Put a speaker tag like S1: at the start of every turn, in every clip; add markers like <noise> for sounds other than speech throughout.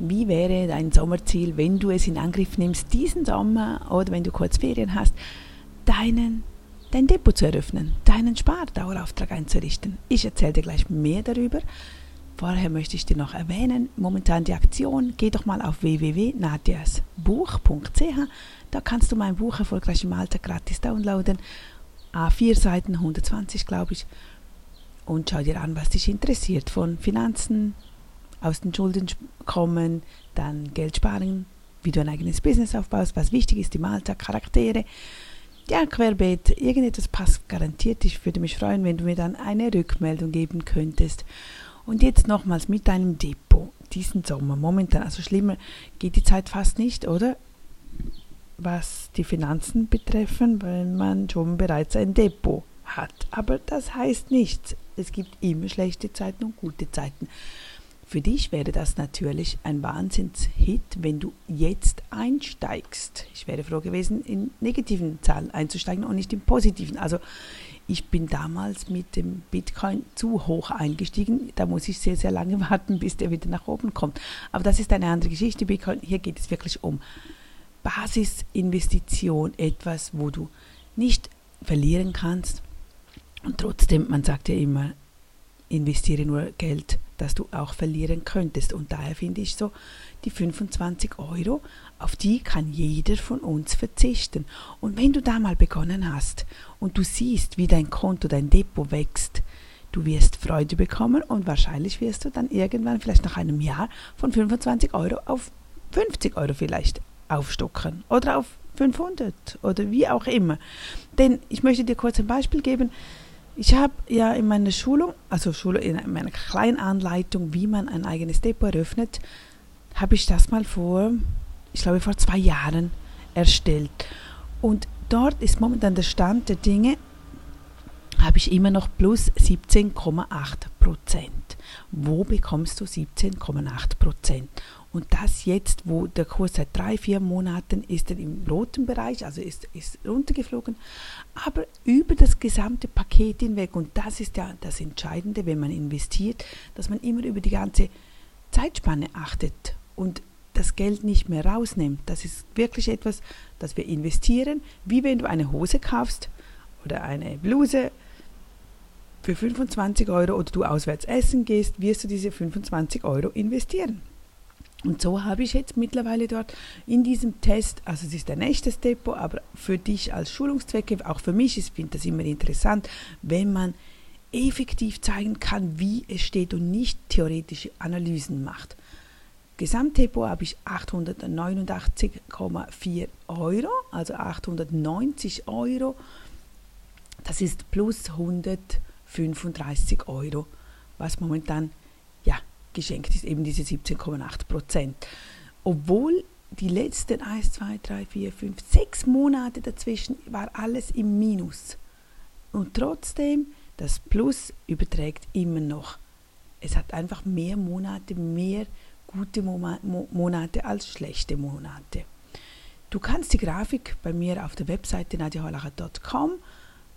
S1: wie wäre dein Sommerziel, wenn du es in Angriff nimmst, diesen Sommer oder wenn du kurz Ferien hast, deinen, dein Depot zu eröffnen, deinen Spardauerauftrag einzurichten. Ich erzähle dir gleich mehr darüber. Vorher möchte ich dir noch erwähnen, momentan die Aktion, geh doch mal auf www.nadiasbuch.ch, da kannst du mein Buch Erfolgreich im Alltag gratis downloaden, A4 Seiten, 120 glaube ich, und schau dir an, was dich interessiert, von Finanzen, aus den Schulden kommen, dann Geld sparen, wie du ein eigenes Business aufbaust, was wichtig ist im Alltag, Charaktere, ja, querbeet, irgendetwas passt garantiert. Ich würde mich freuen, wenn du mir dann eine Rückmeldung geben könntest. Und jetzt nochmals mit deinem Depot diesen Sommer. Momentan, also schlimmer geht die Zeit fast nicht, oder? Was die Finanzen betreffen, weil man schon bereits ein Depot hat. Aber das heißt nichts. Es gibt immer schlechte Zeiten und gute Zeiten. Für dich wäre das natürlich ein Wahnsinnshit, wenn du jetzt einsteigst. Ich wäre froh gewesen, in negativen Zahlen einzusteigen und nicht in positiven. Also ich bin damals mit dem Bitcoin zu hoch eingestiegen. Da muss ich sehr, sehr lange <laughs> warten, bis der wieder nach oben kommt. Aber das ist eine andere Geschichte. Bitcoin, hier geht es wirklich um Basisinvestition, etwas, wo du nicht verlieren kannst. Und trotzdem, man sagt ja immer, investiere nur Geld, das du auch verlieren könntest. Und daher finde ich so, die 25 Euro, auf die kann jeder von uns verzichten. Und wenn du da mal begonnen hast und du siehst, wie dein Konto, dein Depot wächst, du wirst Freude bekommen und wahrscheinlich wirst du dann irgendwann, vielleicht nach einem Jahr, von 25 Euro auf 50 Euro vielleicht aufstocken oder auf 500 oder wie auch immer. Denn ich möchte dir kurz ein Beispiel geben. Ich habe ja in meiner Schulung, also Schule, in meiner Kleinanleitung, wie man ein eigenes Depot eröffnet, habe ich das mal vor, ich glaube vor zwei Jahren erstellt. Und dort ist momentan der Stand der Dinge, habe ich immer noch plus 17,8 Prozent. Wo bekommst du 17,8 Prozent? Und das jetzt, wo der Kurs seit drei, vier Monaten ist er im roten Bereich, also ist, ist runtergeflogen, aber über das gesamte Paket hinweg. Und das ist ja das Entscheidende, wenn man investiert, dass man immer über die ganze Zeitspanne achtet und das Geld nicht mehr rausnimmt. Das ist wirklich etwas, das wir investieren, wie wenn du eine Hose kaufst oder eine Bluse für 25 Euro oder du auswärts essen gehst, wirst du diese 25 Euro investieren. Und so habe ich jetzt mittlerweile dort in diesem Test, also es ist ein echtes Depot, aber für dich als Schulungszwecke, auch für mich, ich finde das immer interessant, wenn man effektiv zeigen kann, wie es steht und nicht theoretische Analysen macht. Gesamtdepot habe ich 889,4 Euro, also 890 Euro. Das ist plus 135 Euro, was momentan ja, geschenkt ist, eben diese 17,8 Prozent. Obwohl die letzten 1, 2, 3, 4, 5, 6 Monate dazwischen war alles im Minus. Und trotzdem, das Plus überträgt immer noch. Es hat einfach mehr Monate, mehr gute Monate als schlechte Monate. Du kannst die Grafik bei mir auf der Webseite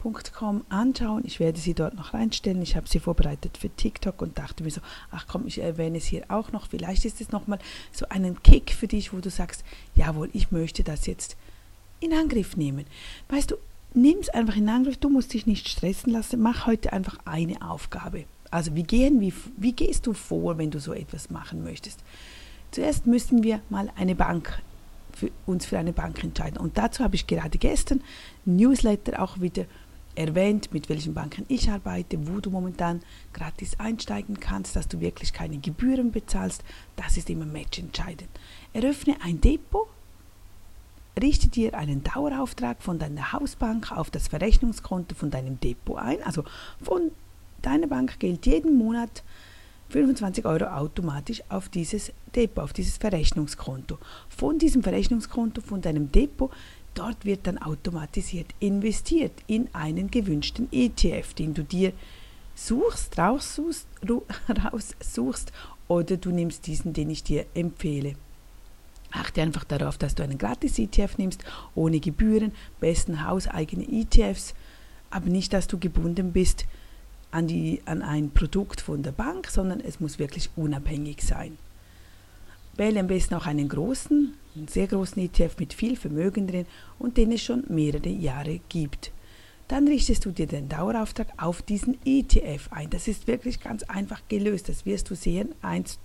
S1: nadiaholacher.com anschauen. Ich werde sie dort noch reinstellen. Ich habe sie vorbereitet für TikTok und dachte mir so, ach komm, ich erwähne es hier auch noch. Vielleicht ist es nochmal so einen Kick für dich, wo du sagst, jawohl, ich möchte das jetzt in Angriff nehmen. Weißt du, nimm es einfach in Angriff. Du musst dich nicht stressen lassen. Mach heute einfach eine Aufgabe. Also wie, gehen, wie, wie gehst du vor, wenn du so etwas machen möchtest? Zuerst müssen wir mal eine Bank für uns für eine Bank entscheiden. Und dazu habe ich gerade gestern Newsletter auch wieder erwähnt, mit welchen Banken ich arbeite, wo du momentan gratis einsteigen kannst, dass du wirklich keine Gebühren bezahlst. Das ist immer matchentscheidend. Eröffne ein Depot, richte dir einen Dauerauftrag von deiner Hausbank auf das Verrechnungskonto von deinem Depot ein, also von Deine Bank gilt jeden Monat 25 Euro automatisch auf dieses Depot, auf dieses Verrechnungskonto. Von diesem Verrechnungskonto, von deinem Depot, dort wird dann automatisiert investiert in einen gewünschten ETF, den du dir suchst, raussuchst, <laughs> raussuchst oder du nimmst diesen, den ich dir empfehle. Achte einfach darauf, dass du einen Gratis-ETF nimmst, ohne Gebühren, besten hauseigene ETFs, aber nicht, dass du gebunden bist an, die, an ein Produkt von der Bank, sondern es muss wirklich unabhängig sein. Wähle am besten auch einen großen, sehr großen ETF mit viel Vermögen drin und den es schon mehrere Jahre gibt. Dann richtest du dir den Dauerauftrag auf diesen ETF ein. Das ist wirklich ganz einfach gelöst. Das wirst du sehen. Eins,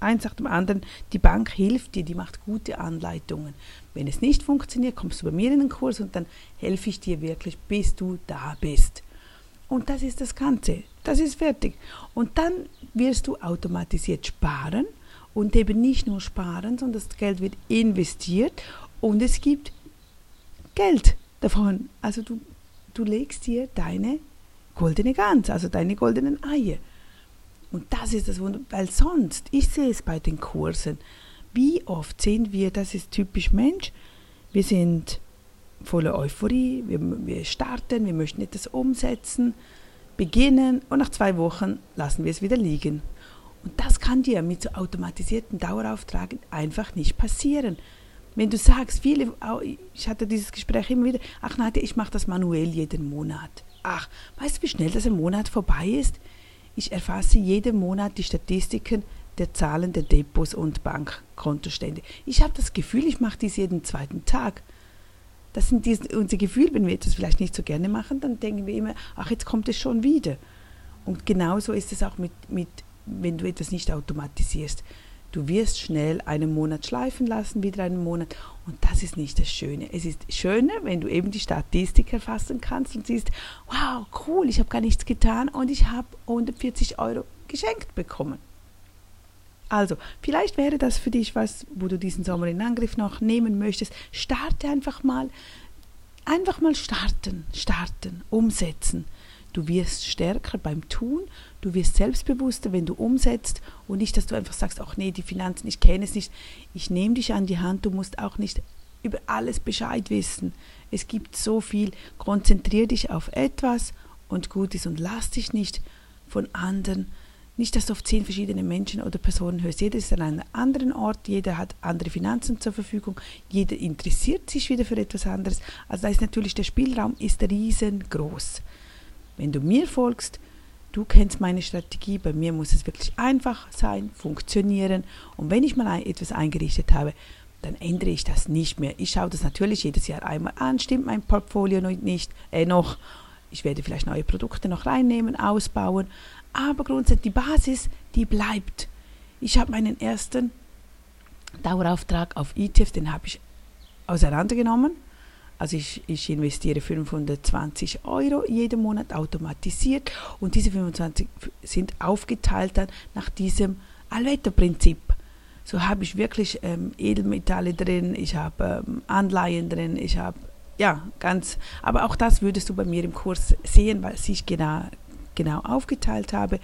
S1: eins nach dem anderen. Die Bank hilft dir, die macht gute Anleitungen. Wenn es nicht funktioniert, kommst du bei mir in den Kurs und dann helfe ich dir wirklich, bis du da bist. Und das ist das Ganze. Das ist fertig. Und dann wirst du automatisiert sparen und eben nicht nur sparen, sondern das Geld wird investiert und es gibt Geld davon. Also du, du legst dir deine goldene Gans, also deine goldenen Eier. Und das ist das Wunder, weil sonst, ich sehe es bei den Kursen, wie oft sehen wir, das ist typisch Mensch, wir sind voller Euphorie, wir, wir starten, wir möchten etwas umsetzen, beginnen und nach zwei Wochen lassen wir es wieder liegen. Und das kann dir mit so automatisierten Dauerauftragen einfach nicht passieren. Wenn du sagst, viele, ich hatte dieses Gespräch immer wieder, ach Nadja, ich mache das manuell jeden Monat. Ach, weißt du, wie schnell das ein Monat vorbei ist? Ich erfasse jeden Monat die Statistiken der Zahlen der Depots und Bankkontostände. Ich habe das Gefühl, ich mache dies jeden zweiten Tag. Das sind diese, unser Gefühl, wenn wir etwas vielleicht nicht so gerne machen, dann denken wir immer, ach, jetzt kommt es schon wieder. Und genauso ist es auch mit, mit wenn du etwas nicht automatisierst. Du wirst schnell einen Monat schleifen lassen, wieder einen Monat. Und das ist nicht das Schöne. Es ist schöner, wenn du eben die Statistik erfassen kannst und siehst, wow, cool, ich habe gar nichts getan und ich habe 140 Euro geschenkt bekommen. Also, vielleicht wäre das für dich was, wo du diesen Sommer in Angriff noch nehmen möchtest. Starte einfach mal. Einfach mal starten, starten, umsetzen. Du wirst stärker beim Tun, du wirst selbstbewusster, wenn du umsetzt und nicht, dass du einfach sagst, ach nee, die Finanzen, ich kenne es nicht. Ich nehme dich an die Hand, du musst auch nicht über alles Bescheid wissen. Es gibt so viel. Konzentriere dich auf etwas und gut ist und lass dich nicht von anderen nicht, dass du auf zehn verschiedene Menschen oder Personen hörst. Jeder ist an einem anderen Ort, jeder hat andere Finanzen zur Verfügung, jeder interessiert sich wieder für etwas anderes. Also da ist natürlich der Spielraum ist riesengroß. Wenn du mir folgst, du kennst meine Strategie, bei mir muss es wirklich einfach sein, funktionieren. Und wenn ich mal etwas eingerichtet habe, dann ändere ich das nicht mehr. Ich schaue das natürlich jedes Jahr einmal an, stimmt mein Portfolio noch nicht, äh, noch. Ich werde vielleicht neue Produkte noch reinnehmen, ausbauen, aber grundsätzlich die Basis, die bleibt. Ich habe meinen ersten Dauerauftrag auf ETF, den habe ich auseinandergenommen also ich, ich investiere 520 Euro jeden Monat automatisiert und diese 25 sind aufgeteilt dann nach diesem Allwetterprinzip. So habe ich wirklich ähm, Edelmetalle drin, ich habe ähm, Anleihen drin, ich habe ja ganz, aber auch das würdest du bei mir im Kurs sehen, weil ich genau, genau aufgeteilt habe.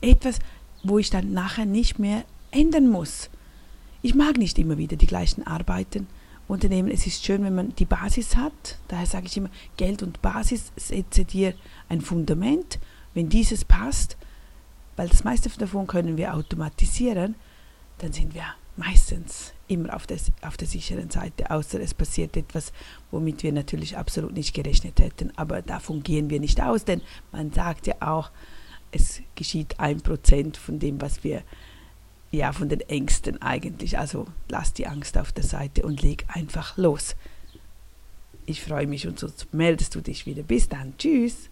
S1: Etwas, wo ich dann nachher nicht mehr ändern muss. Ich mag nicht immer wieder die gleichen Arbeiten. Unternehmen, es ist schön, wenn man die Basis hat. Daher sage ich immer, Geld und Basis setze dir ein Fundament. Wenn dieses passt, weil das meiste davon können wir automatisieren, dann sind wir meistens immer auf, des, auf der sicheren Seite, außer es passiert etwas, womit wir natürlich absolut nicht gerechnet hätten. Aber davon gehen wir nicht aus, denn man sagt ja auch, es geschieht ein Prozent von dem, was wir ja, von den Ängsten eigentlich. Also lass die Angst auf der Seite und leg einfach los. Ich freue mich und sonst meldest du dich wieder. Bis dann. Tschüss.